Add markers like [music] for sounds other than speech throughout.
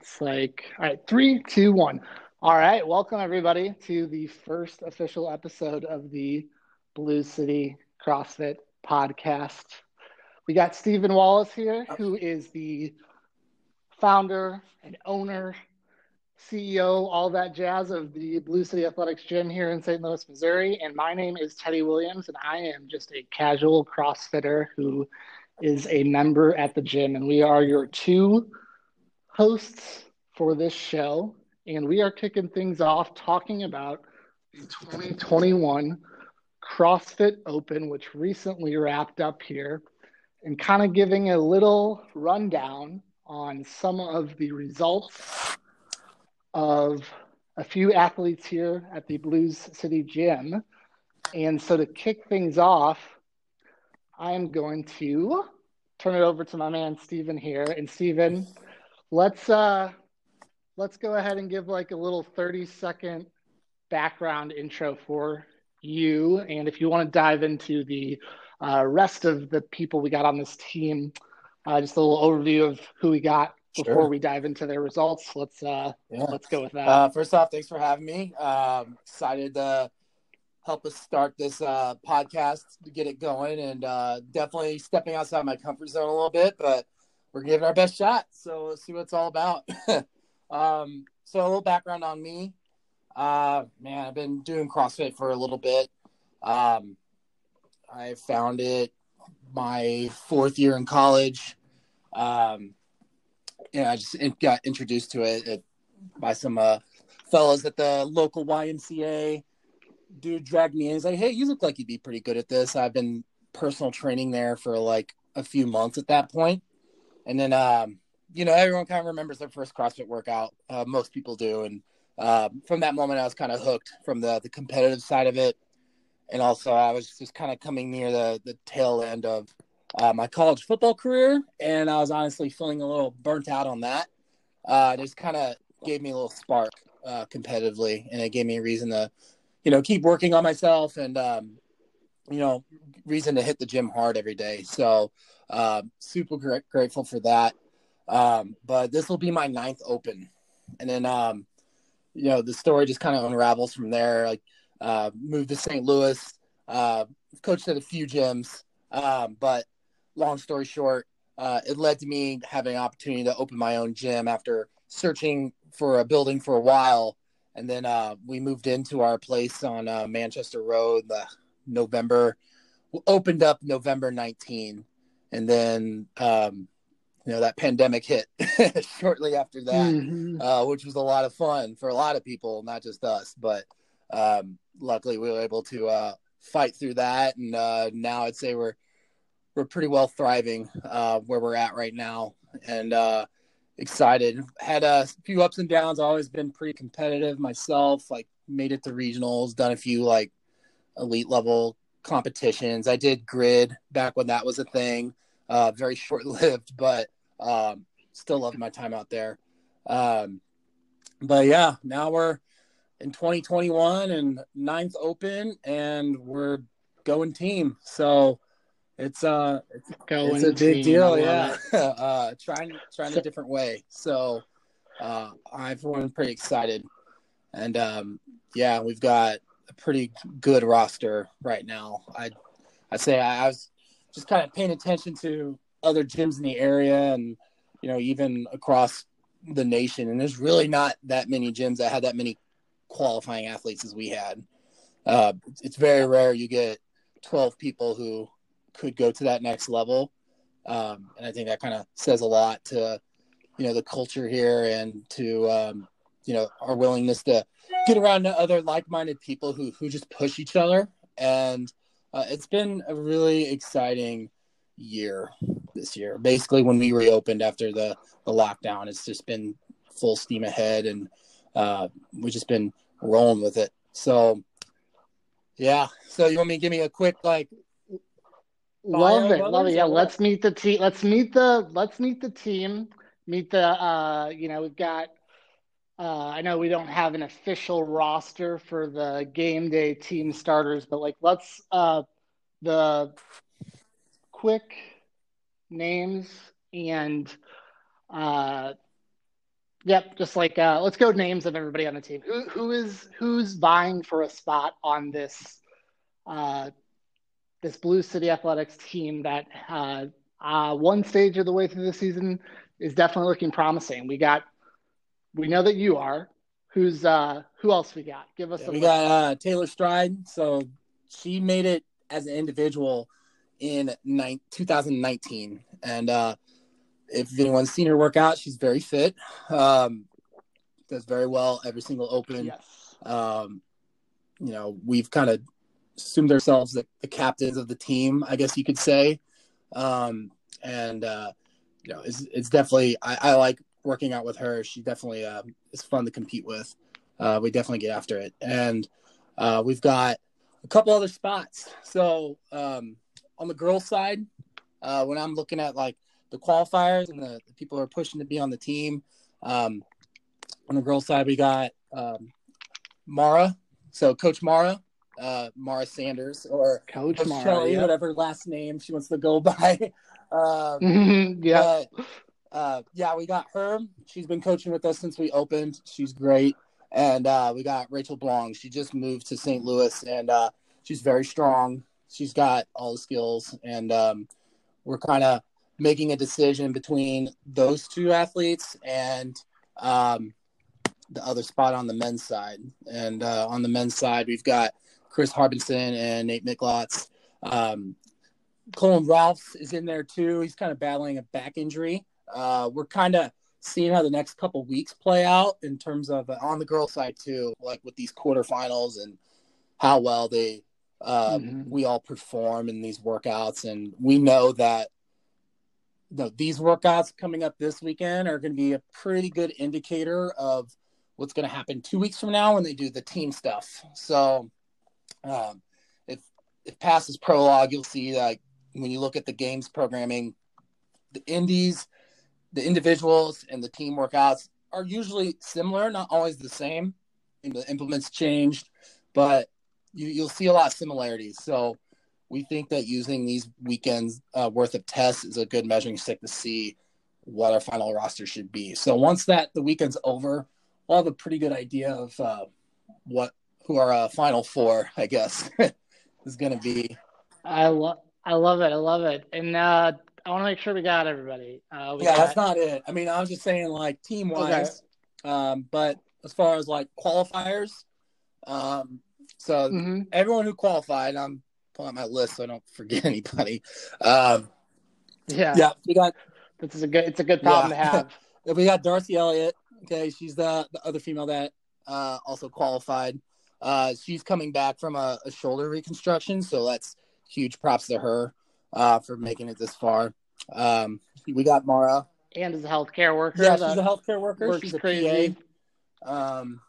It's like, all right, three, two, one. All right, welcome everybody to the first official episode of the Blues City CrossFit podcast. We got Stephen Wallace here, who is the founder and owner, CEO, all that jazz of the Blues City Athletics Gym here in St. Louis, Missouri. And my name is Teddy Williams, and I am just a casual CrossFitter who is a member at the gym. And we are your two hosts for this show, and we are kicking things off talking about the 2021 CrossFit Open, which recently wrapped up here, and kind of giving a little rundown on some of the results of a few athletes here at the Blues City Gym. And so to kick things off, I'm going to turn it over to my man Stephen here. And Stephen, let's uh let's go ahead and give like a little 30 second background intro for you and if you want to dive into the uh, rest of the people we got on this team uh, just a little overview of who we got before sure. we dive into their results let's uh yeah. let's go with that uh, first off thanks for having me um excited to help us start this uh podcast to get it going and uh definitely stepping outside my comfort zone a little bit but we're giving our best shot. So let's see what it's all about. [laughs] um, so a little background on me. Uh, man, I've been doing CrossFit for a little bit. Um, I found it my fourth year in college. Um, yeah, I just got introduced to it, by some uh, fellows at the local YMCA. Dude dragged me in. He's like, "Hey, you look like you'd be pretty good at this." I've been personal training there for like a few months at that point, and then, um, you know, everyone kind of remembers their first CrossFit workout. Uh, most people do. And uh, from that moment, I was kind of hooked from the, the competitive side of it. And also, I was just kind of coming near the, the tail end of uh, my college football career. And I was honestly feeling a little burnt out on that. Uh, it just kind of gave me a little spark uh, competitively. And it gave me a reason to, you know, keep working on myself and, um, you know, reason to hit the gym hard every day. So, uh, super gra- grateful for that. Um, but this will be my ninth open, and then um, you know the story just kind of unravels from there. Like uh, moved to St. Louis, uh, coached at a few gyms, um, but long story short, uh, it led to me having an opportunity to open my own gym after searching for a building for a while. And then uh, we moved into our place on uh, Manchester Road. The November opened up November 19 and then um, you know that pandemic hit [laughs] shortly after that, mm-hmm. uh, which was a lot of fun for a lot of people, not just us. But um, luckily, we were able to uh, fight through that, and uh, now I'd say we're we're pretty well thriving uh, where we're at right now, and uh, excited. Had a few ups and downs. Always been pretty competitive myself. Like made it to regionals, done a few like elite level competitions. I did grid back when that was a thing. Uh, very [laughs] short lived, but um, still love my time out there. Um, but yeah, now we're in 2021 and ninth open, and we're going team. So it's uh it's, going it's a big team. deal, yeah. [laughs] uh, trying trying a different way. So uh, I'm pretty excited, and um, yeah, we've got pretty good roster right now. I I say I, I was just kind of paying attention to other gyms in the area and you know even across the nation. And there's really not that many gyms that had that many qualifying athletes as we had. Uh, it's very rare you get 12 people who could go to that next level. Um, and i think that kind of says a lot to you know the culture here and to um, you know our willingness to get around to other like-minded people who who just push each other. And uh, it's been a really exciting year this year. Basically when we reopened after the the lockdown it's just been full steam ahead and uh, we've just been rolling with it. So yeah. So you want me to give me a quick like love it love it. yeah let's meet the team let's meet the let's meet the team meet the uh you know we've got uh, I know we don't have an official roster for the game day team starters, but like let's uh, the quick names and uh, Yep, just like uh, let's go names of everybody on the team. Who who is who's vying for a spot on this uh, this Blues City Athletics team that uh, uh, one stage of the way through the season is definitely looking promising. We got we know that you are. Who's uh who else we got? Give us yeah, we got uh, Taylor Stride. So she made it as an individual in ni- 2019 and uh if anyone's seen her work out, she's very fit. Um, does very well every single open. Yes. Um, you know, we've kind of assumed ourselves the, the, captains of the team, I guess you could say. Um, and uh, you know, it's, it's definitely I, I, like working out with her. She definitely uh, is fun to compete with. Uh, we definitely get after it, and uh, we've got a couple other spots. So um, on the girls' side, uh, when I'm looking at like the qualifiers and the, the people who are pushing to be on the team. Um, on the girls' side, we got um, Mara. So Coach Mara, uh, Mara Sanders, or Coach, Coach Mara, Shelley, yeah. whatever last name she wants to go [laughs] by. um, [laughs] yeah. Uh, yeah, we got her. She's been coaching with us since we opened. She's great. And uh, we got Rachel Blong. She just moved to St. Louis, and uh, she's very strong. She's got all the skills, and um, we're kind of making a decision between those two athletes and um, the other spot on the men's side. And uh, on the men's side, we've got Chris Harbinson and Nate Miklotz. Um, Colin Ralphs is in there too. He's kind of battling a back injury. Uh, we're kind of seeing how the next couple weeks play out in terms of uh, on the girl side too, like with these quarterfinals and how well they um, mm-hmm. we all perform in these workouts. And we know that you know, these workouts coming up this weekend are going to be a pretty good indicator of what's going to happen two weeks from now when they do the team stuff. So, um, if if passes prologue, you'll see that when you look at the games programming, the indies, the individuals, and the team workouts are usually similar, not always the same. The implements changed, but you, you'll see a lot of similarities. So we think that using these weekends uh, worth of tests is a good measuring stick to see what our final roster should be. So once that the weekend's over, we'll have a pretty good idea of uh, what who our uh, final four, I guess, [laughs] is going to be. I love, I love it, I love it, and uh, I want to make sure we got everybody. Uh, we yeah, got... that's not it. I mean, I was just saying like team wise, okay. um, but as far as like qualifiers, um, so mm-hmm. everyone who qualified, I'm pulling out my list so I don't forget [laughs] anybody. Um, yeah, yeah, we got. This is a good. It's a good problem yeah. to have. [laughs] we got Darcy Elliott. Okay, she's the, the other female that uh, also qualified. Uh, she's coming back from a, a, shoulder reconstruction, so that's huge props to her uh, for making it this far. Um, we got Mara, and as a healthcare worker. Yeah, she's a healthcare worker. She's a crazy. PA, um,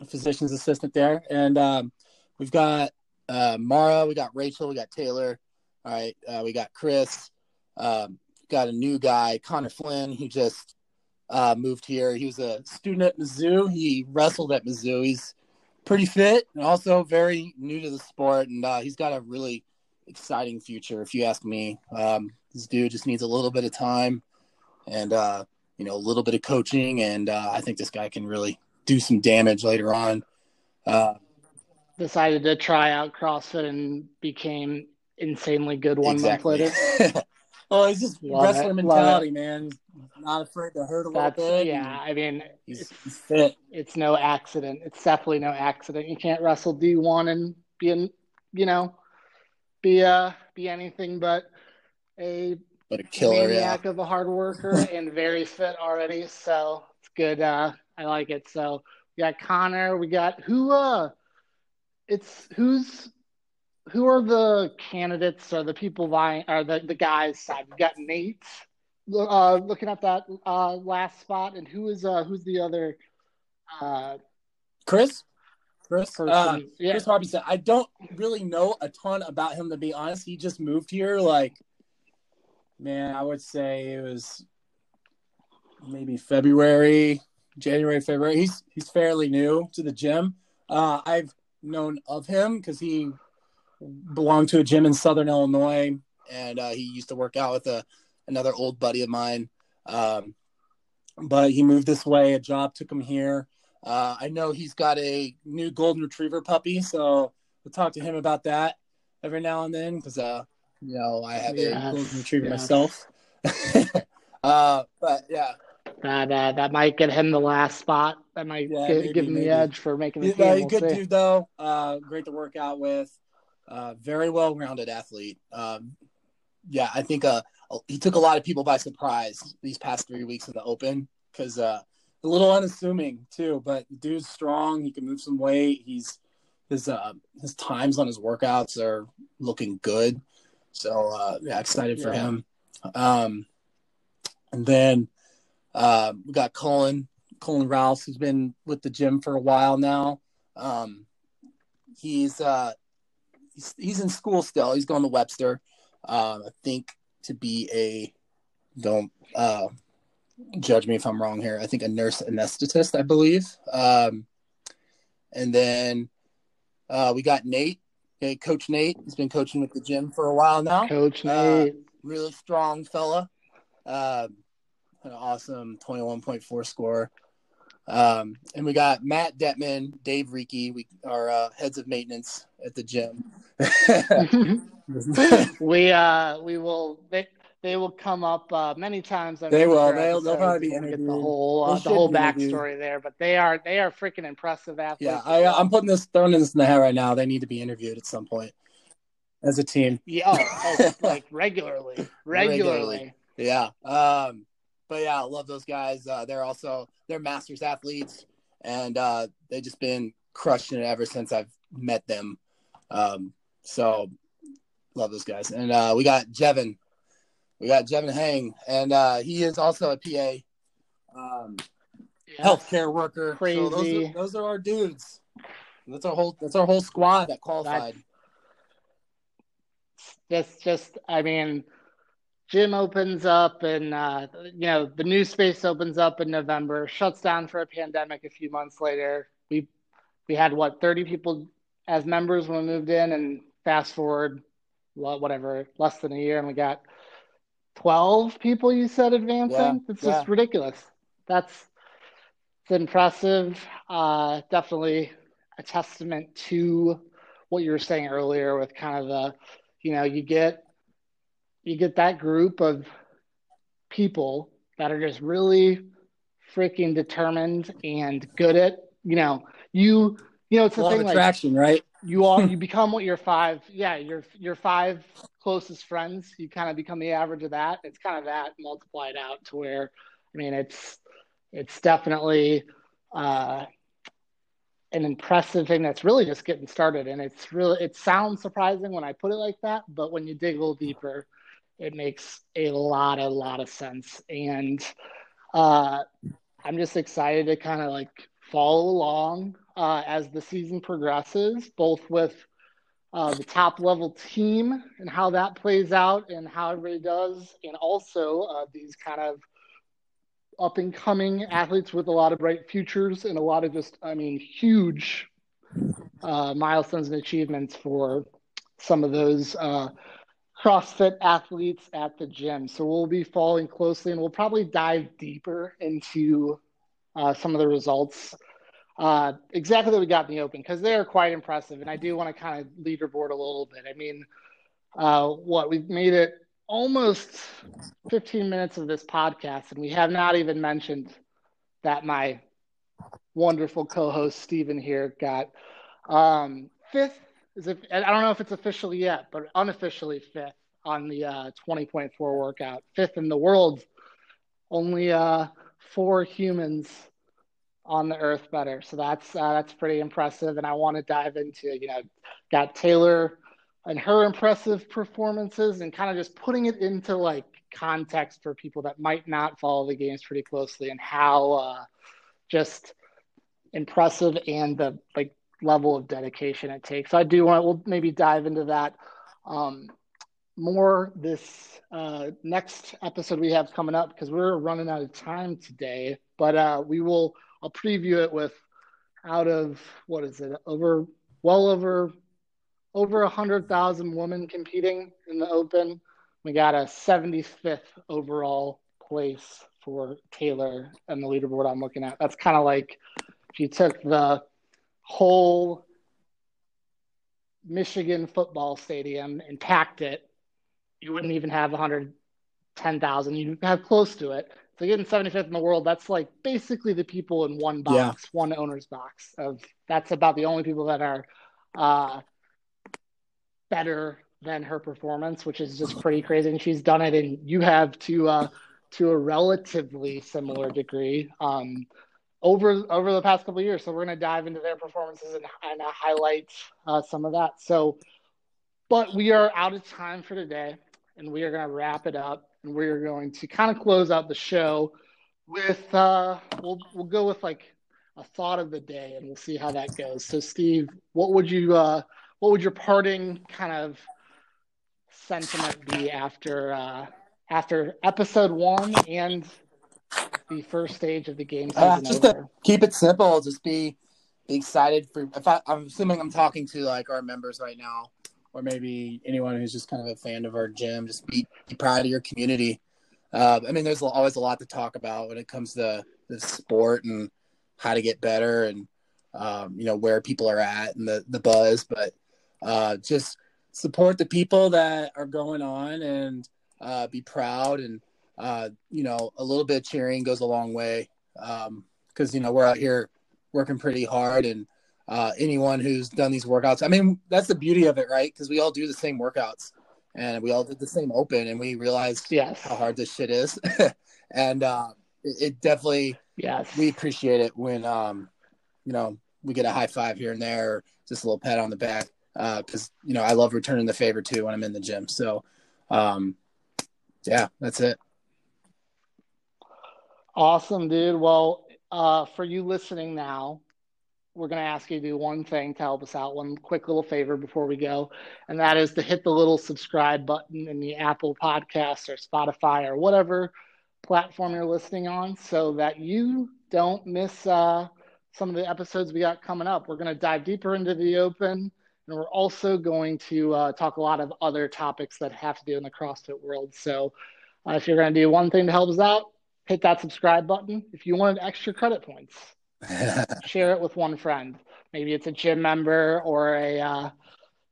a physician's assistant there, and um, we've got uh, Mara, we got Rachel, we got Taylor. All right, uh, we got Chris. Um, got a new guy, Connor Flynn, who just uh, moved here. He was a student at Mizzou. He wrestled at Mizzou. He's pretty fit and also very new to the sport, and uh, he's got a really exciting future, if you ask me. Um, this dude just needs a little bit of time and uh, you know a little bit of coaching, and uh, I think this guy can really do some damage later on. Uh, decided to try out CrossFit and became insanely good one exactly. month later. [laughs] oh, he's just Love wrestler it. mentality, man. Not afraid to hurt a That's, little bit. Yeah, I mean, he's, it's, fit. It's no accident. It's definitely no accident. You can't wrestle D one and be, in, you know, be uh be anything but a but a killer, maniac yeah. of a hard worker [laughs] and very fit already. So it's good. Uh, I like it. So we got Connor. We got who? Uh, it's who's who are the candidates or the people vying or the, the guys side? We got Nate uh, looking at that uh, last spot, and who is uh, who's the other? Uh, Chris. Chris, uh, yeah. Chris Harbinson. I don't really know a ton about him to be honest. He just moved here, like, man, I would say it was maybe February, January, February. He's he's fairly new to the gym. Uh, I've known of him because he belonged to a gym in Southern Illinois, and uh, he used to work out with a another old buddy of mine. Um, but he moved this way. A job took him here. Uh, I know he's got a new golden retriever puppy, so we'll talk to him about that every now and then because, uh, you know, I have a golden retriever myself. [laughs] uh, but yeah, that uh, that might get him the last spot. That might yeah, get, maybe, give him maybe. the edge for making the yeah, team. We'll good see. dude though. Uh, great to work out with. Uh, very well rounded athlete. Um, yeah, I think uh, he took a lot of people by surprise these past three weeks of the Open because uh, a little unassuming too. But the dude's strong. He can move some weight. He's his uh, his times on his workouts are looking good. So uh, yeah, excited for yeah. him. Um, and then uh, we got Colin Colin Rouse, who's been with the gym for a while now. Um, he's uh, he's he's in school still. He's going to Webster. Uh, I think to be a don't uh, judge me if I'm wrong here. I think a nurse anesthetist, I believe. Um, and then uh, we got Nate, okay, Coach Nate. He's been coaching with the gym for a while now. Coach uh, Nate, uh, really strong fella. Uh, an awesome 21.4 score. Um, and we got Matt Detman, Dave Reeky, we are uh, heads of maintenance at the gym. [laughs] [laughs] we uh we will they, they will come up uh, many times. I'm they will. They'll, they'll probably be interviewed. Get the whole uh, the whole backstory there, but they are they are freaking impressive athletes. Yeah, I, I'm putting this throwing this in the hat right now. They need to be interviewed at some point as a team. Yeah, oh, oh [laughs] like regularly, regularly. Yeah. Um, but yeah, I love those guys. Uh, they're also they're masters athletes, and uh, they've just been crushing it ever since I've met them. Um, so love those guys. And uh, we got Jevin, we got Jevin Hang, and uh, he is also a PA, um, yes. healthcare worker. Crazy. So those, are, those are our dudes. That's our whole. That's our whole squad that qualified. That's just, just. I mean, gym opens up, and uh, you know the new space opens up in November. Shuts down for a pandemic a few months later. We we had what thirty people as members when we moved in, and fast forward, whatever, less than a year, and we got 12 people you said advancing. Yeah, it's yeah. just ridiculous. That's it's impressive. Uh, definitely a testament to what you were saying earlier with kind of the, you know, you get you get that group of people that are just really freaking determined and good at, you know, you you know, it's the thing attraction, like, right? You all you [laughs] become what your five, yeah, your your five closest friends. You kind of become the average of that. It's kind of that multiplied out to where, I mean, it's it's definitely uh, an impressive thing that's really just getting started, and it's really it sounds surprising when I put it like that, but when you dig a little deeper, it makes a lot a lot of sense, and uh, I'm just excited to kind of like follow along uh, as the season progresses, both with uh, the top level team and how that plays out and how everybody does, and also uh, these kind of up and coming athletes with a lot of bright futures and a lot of just, I mean, huge uh, milestones and achievements for some of those uh, CrossFit athletes at the gym. So we'll be following closely and we'll probably dive deeper into uh, some of the results uh, exactly we got in the open because they are quite impressive. And I do want to kind of leaderboard a little bit. I mean, uh, what we've made it almost 15 minutes of this podcast, and we have not even mentioned that my wonderful co-host Stephen here got um, fifth. Is it, I don't know if it's official yet, but unofficially fifth on the uh, 20.4 workout, fifth in the world. Only uh, four humans on the earth better. So that's uh, that's pretty impressive. And I want to dive into you know got Taylor and her impressive performances and kind of just putting it into like context for people that might not follow the games pretty closely and how uh, just impressive and the like level of dedication it takes. So I do want we'll maybe dive into that um, more this uh, next episode we have coming up because we're running out of time today. But uh, we will I'll preview it with out of what is it over well over over a hundred thousand women competing in the open. We got a 75th overall place for Taylor and the leaderboard I'm looking at. That's kind of like if you took the whole Michigan football stadium and packed it, you wouldn't even have 110,000. You'd have close to it. So getting 75th in the world, that's like basically the people in one box, yeah. one owner's box. Of that's about the only people that are uh, better than her performance, which is just pretty crazy. And she's done it, and you have to uh, to a relatively similar degree. Um, over over the past couple years. So we're going to dive into their performances and, and uh, highlight uh, some of that. So, but we are out of time for today, and we are going to wrap it up, and we are going to kind of close out the show with uh, we'll we'll go with like a thought of the day, and we'll see how that goes. So, Steve, what would you uh, what would your parting kind of sentiment be after uh, after episode one and the first stage of the game uh, just over. to keep it simple, just be, be excited for. If I, I'm assuming I'm talking to like our members right now, or maybe anyone who's just kind of a fan of our gym. Just be, be proud of your community. Uh, I mean, there's always a lot to talk about when it comes to the sport and how to get better and um, you know where people are at and the the buzz, but uh, just support the people that are going on and uh, be proud and uh, you know, a little bit of cheering goes a long way because um, you know we're out here working pretty hard, and uh, anyone who's done these workouts, I mean, that's the beauty of it, right? Because we all do the same workouts, and we all did the same open, and we realized yes. how hard this shit is, [laughs] and uh, it, it, definitely, yes, we appreciate it when um, you know we get a high five here and there, or just a little pat on the back, because uh, you know I love returning the favor too when I'm in the gym. So, um, yeah, that's it. Awesome, dude. Well, uh, for you listening now, we're going to ask you to do one thing to help us out, one quick little favor before we go, and that is to hit the little subscribe button in the Apple Podcasts or Spotify or whatever platform you're listening on so that you don't miss uh, some of the episodes we got coming up. We're going to dive deeper into the open, and we're also going to uh, talk a lot of other topics that have to do in the CrossFit world. So uh, if you're going to do one thing to help us out, hit that subscribe button. If you wanted extra credit points, [laughs] share it with one friend. Maybe it's a gym member or a uh,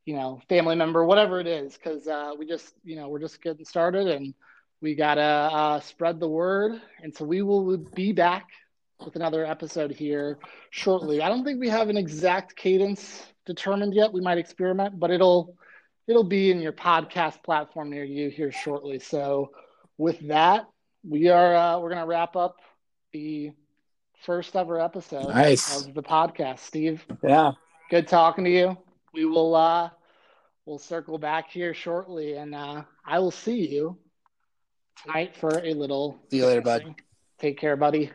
you know family member, whatever it is, because uh, we just you know we're just getting started and we gotta uh, spread the word. And so we will be back with another episode here shortly. I don't think we have an exact cadence determined yet. We might experiment, but it'll it'll be in your podcast platform near you here shortly. So with that, we are uh, we're gonna wrap up the first ever episode nice. of the podcast. Steve, yeah, good talking to you. We will uh, we'll circle back here shortly, and uh, I will see you tonight for a little. See you later, bud. Take care, buddy.